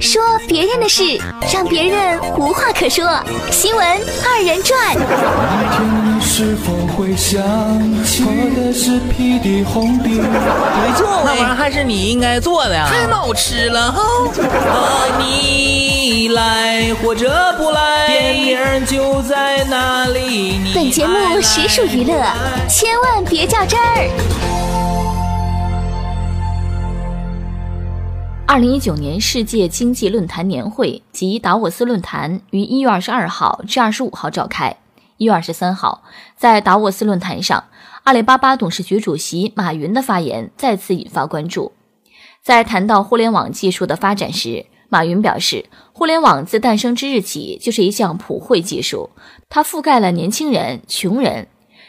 说别人的事，让别人无话可说。新闻二人转。没错，那玩意儿还是你应该做的呀，太闹吃了哈。你来或者不来，电影就在那里。本节目实属娱乐，千万别较真儿。二零一九年世界经济论坛年会及达沃斯论坛于一月二十二号至二十五号召开。一月二十三号，在达沃斯论坛上，阿里巴巴董事局主席马云的发言再次引发关注。在谈到互联网技术的发展时，马云表示，互联网自诞生之日起就是一项普惠技术，它覆盖了年轻人、穷人。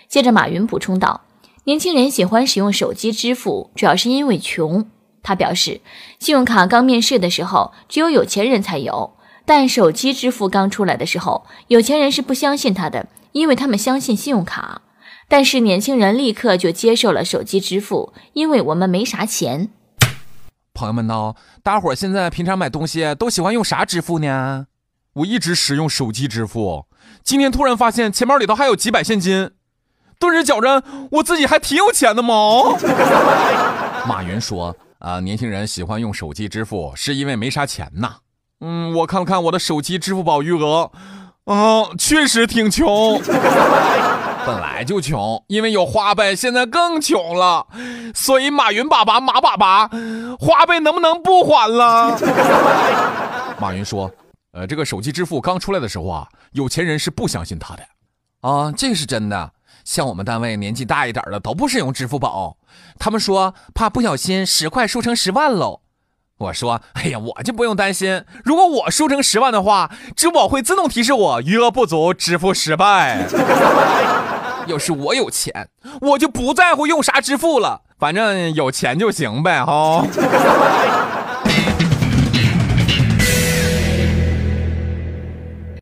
接着，马云补充道：“年轻人喜欢使用手机支付，主要是因为穷。”他表示，信用卡刚面世的时候，只有有钱人才有；但手机支付刚出来的时候，有钱人是不相信它的，因为他们相信信用卡。但是年轻人立刻就接受了手机支付，因为我们没啥钱。朋友们呢？大伙儿现在平常买东西都喜欢用啥支付呢？我一直使用手机支付，今天突然发现钱包里头还有几百现金，顿时觉着我自己还挺有钱的嘛。马云说。啊，年轻人喜欢用手机支付，是因为没啥钱呐。嗯，我看了看我的手机支付宝余额，啊，确实挺穷。本来就穷，因为有花呗，现在更穷了。所以马云爸爸、马爸爸，花呗能不能不还了？马云说，呃，这个手机支付刚出来的时候啊，有钱人是不相信他的。啊，这是真的。像我们单位年纪大一点的都不使用支付宝，他们说怕不小心十块输成十万喽。我说，哎呀，我就不用担心，如果我输成十万的话，支付宝会自动提示我余额不足，支付失败。要是我有钱，我就不在乎用啥支付了，反正有钱就行呗，哈。